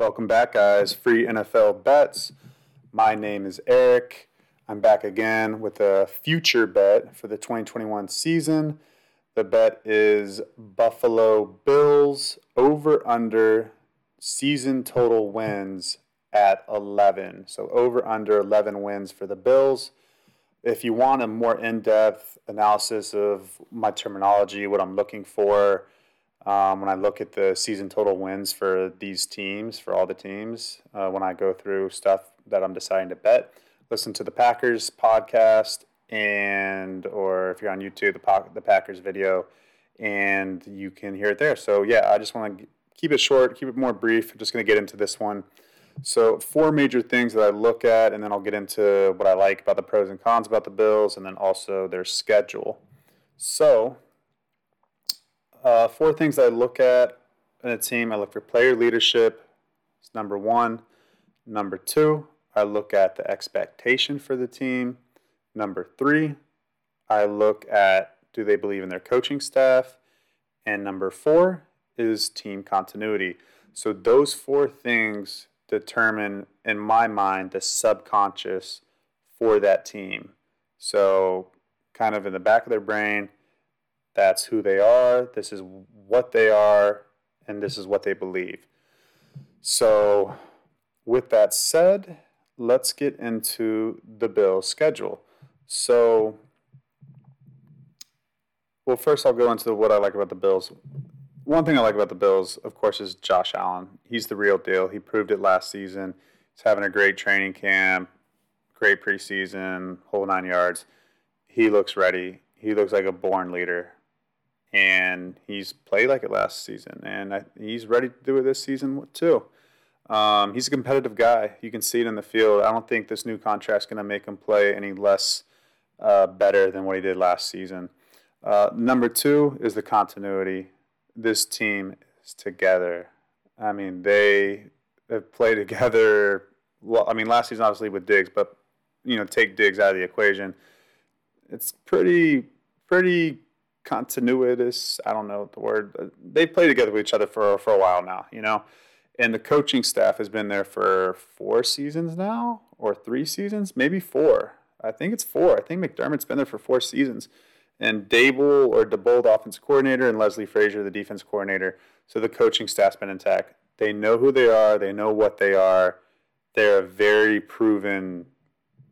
Welcome back, guys. Free NFL bets. My name is Eric. I'm back again with a future bet for the 2021 season. The bet is Buffalo Bills over under season total wins at 11. So over under 11 wins for the Bills. If you want a more in depth analysis of my terminology, what I'm looking for um, when I look at the season total wins for these teams, for all the teams, uh, when I go through stuff that I'm deciding to bet, listen to the Packers podcast and or if you're on YouTube, the the Packers video, and you can hear it there. So yeah, I just want to keep it short, keep it more brief. I'm just going to get into this one. So, four major things that I look at, and then I'll get into what I like about the pros and cons about the Bills, and then also their schedule. So, uh, four things I look at in a team I look for player leadership, it's number one. Number two, I look at the expectation for the team. Number three, I look at do they believe in their coaching staff? And number four is team continuity. So, those four things determine, in my mind, the subconscious for that team. So, kind of in the back of their brain, that's who they are, this is what they are, and this is what they believe. So, with that said, let's get into the Bills' schedule. So, well, first I'll go into what I like about the Bills one thing I like about the Bills, of course, is Josh Allen. He's the real deal. He proved it last season. He's having a great training camp, great preseason, whole nine yards. He looks ready. He looks like a born leader, and he's played like it last season, and I, he's ready to do it this season too. Um, he's a competitive guy. You can see it in the field. I don't think this new contract's going to make him play any less uh, better than what he did last season. Uh, number two is the continuity this team is together. I mean, they have played together. Well, I mean, last season obviously with Diggs, but you know, take Diggs out of the equation. It's pretty, pretty continuous. I don't know the word. Uh, they play together with each other for for a while now. You know, and the coaching staff has been there for four seasons now, or three seasons, maybe four. I think it's four. I think McDermott's been there for four seasons and Daboll or DeBold, offensive coordinator, and Leslie Frazier, the defense coordinator. So the coaching staff's been intact. They know who they are. They know what they are. They're a very proven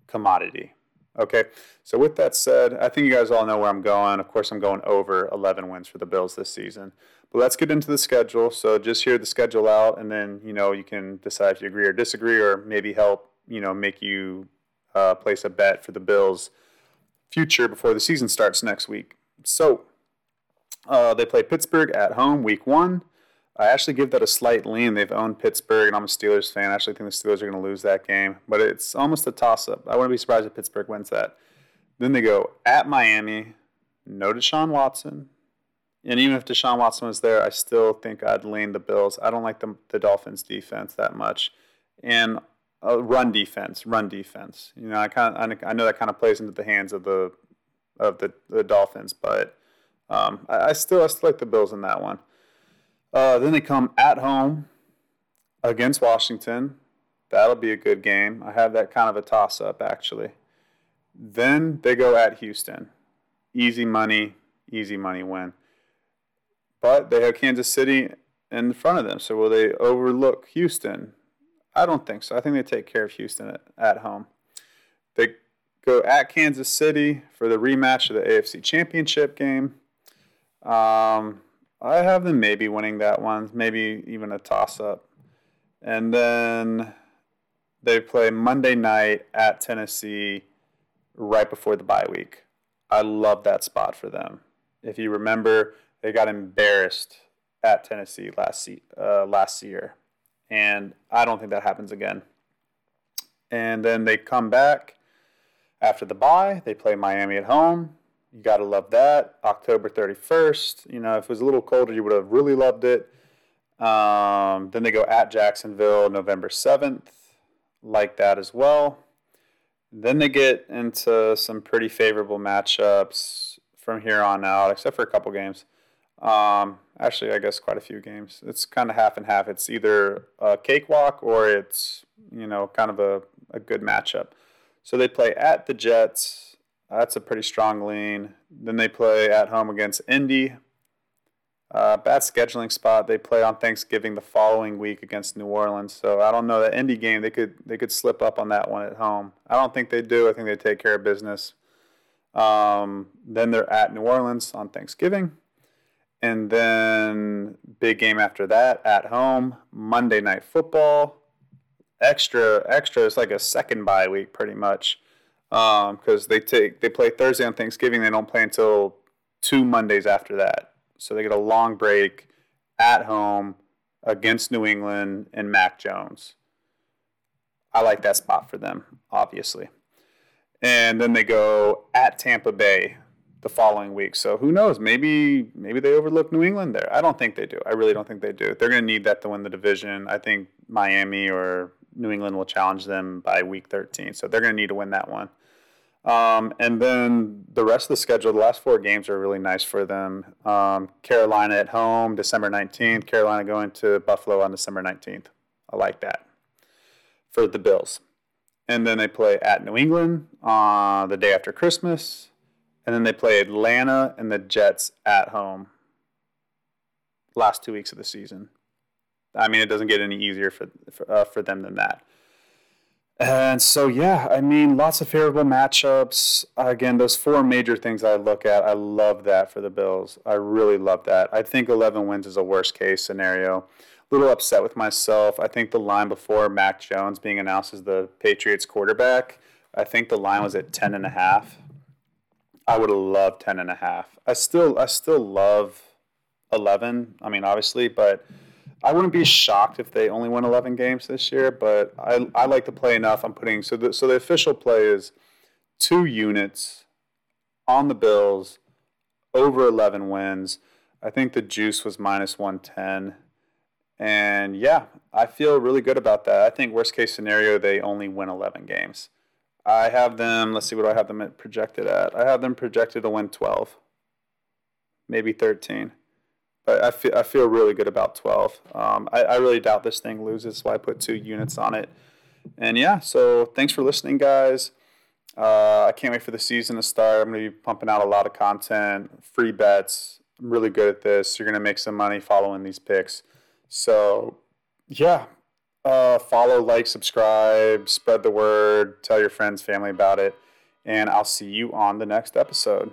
commodity. Okay. So with that said, I think you guys all know where I'm going. Of course, I'm going over 11 wins for the Bills this season. But let's get into the schedule. So just hear the schedule out, and then you know you can decide if you agree or disagree, or maybe help you know make you uh, place a bet for the Bills future before the season starts next week. So uh, they play Pittsburgh at home week one. I actually give that a slight lean. They've owned Pittsburgh, and I'm a Steelers fan. I actually think the Steelers are going to lose that game, but it's almost a toss up. I wouldn't be surprised if Pittsburgh wins that. Then they go at Miami, no Deshaun Watson. And even if Deshaun Watson was there, I still think I'd lean the Bills. I don't like the, the Dolphins defense that much. And uh, run defense, run defense. You know, I kind of I know that kind of plays into the hands of the of the, the Dolphins, but um, I, I, still I still like the Bills in that one. Uh, then they come at home against Washington. That'll be a good game. I have that kind of a toss up actually. Then they go at Houston. Easy money, easy money win. But they have Kansas City in front of them. So will they overlook Houston? I don't think so. I think they take care of Houston at, at home. They go at Kansas City for the rematch of the AFC Championship game. Um, I have them maybe winning that one, maybe even a toss up. And then they play Monday night at Tennessee right before the bye week. I love that spot for them. If you remember, they got embarrassed at Tennessee last uh, last year and I don't think that happens again. And then they come back after the bye. They play Miami at home. You got to love that. October 31st. You know, if it was a little colder, you would have really loved it. Um, then they go at Jacksonville November 7th. Like that as well. Then they get into some pretty favorable matchups from here on out, except for a couple games. Um, actually, I guess quite a few games. It's kind of half and half. It's either a cakewalk or it's you know kind of a, a good matchup. So they play at the Jets. That's a pretty strong lean. Then they play at home against Indy. Uh, bad scheduling spot. They play on Thanksgiving the following week against New Orleans. So I don't know that Indy game. They could they could slip up on that one at home. I don't think they do. I think they take care of business. Um, then they're at New Orleans on Thanksgiving, and then big game after that at home Monday Night Football. Extra extra. It's like a second bye week pretty much because um, they take they play Thursday on Thanksgiving. They don't play until two Mondays after that. So they get a long break at home against New England and Mac Jones. I like that spot for them, obviously. And then they go at Tampa Bay the following week. So who knows? Maybe maybe they overlook New England there. I don't think they do. I really don't think they do. They're going to need that to win the division. I think Miami or New England will challenge them by week 13. So they're going to need to win that one. Um, and then the rest of the schedule, the last four games are really nice for them. Um, Carolina at home, December 19th. Carolina going to Buffalo on December 19th. I like that for the Bills. And then they play at New England uh, the day after Christmas. And then they play Atlanta and the Jets at home last two weeks of the season. I mean, it doesn't get any easier for, for, uh, for them than that. And so, yeah, I mean, lots of favorable matchups. Again, those four major things I look at, I love that for the Bills. I really love that. I think 11 wins is a worst case scenario. A little upset with myself. I think the line before Mac Jones being announced as the Patriots quarterback, I think the line was at 10 and a half. I would have loved 10 and a half. I still, I still love 11. I mean, obviously, but I wouldn't be shocked if they only win 11 games this year, but I, I like to play enough. I'm putting so the so the official play is two units on the Bills over 11 wins. I think the juice was minus 110. And yeah, I feel really good about that. I think worst case scenario they only win 11 games. I have them, let's see what do I have them projected at. I have them projected to win 12. Maybe 13. I, feel I feel really good about 12. Um, I, I really doubt this thing loses, so I put two units on it. And yeah, so thanks for listening, guys. Uh, I can't wait for the season to start. I'm going to be pumping out a lot of content, free bets. I'm really good at this. You're going to make some money following these picks. So, yeah, uh, follow, like, subscribe, spread the word, tell your friends, family about it. And I'll see you on the next episode.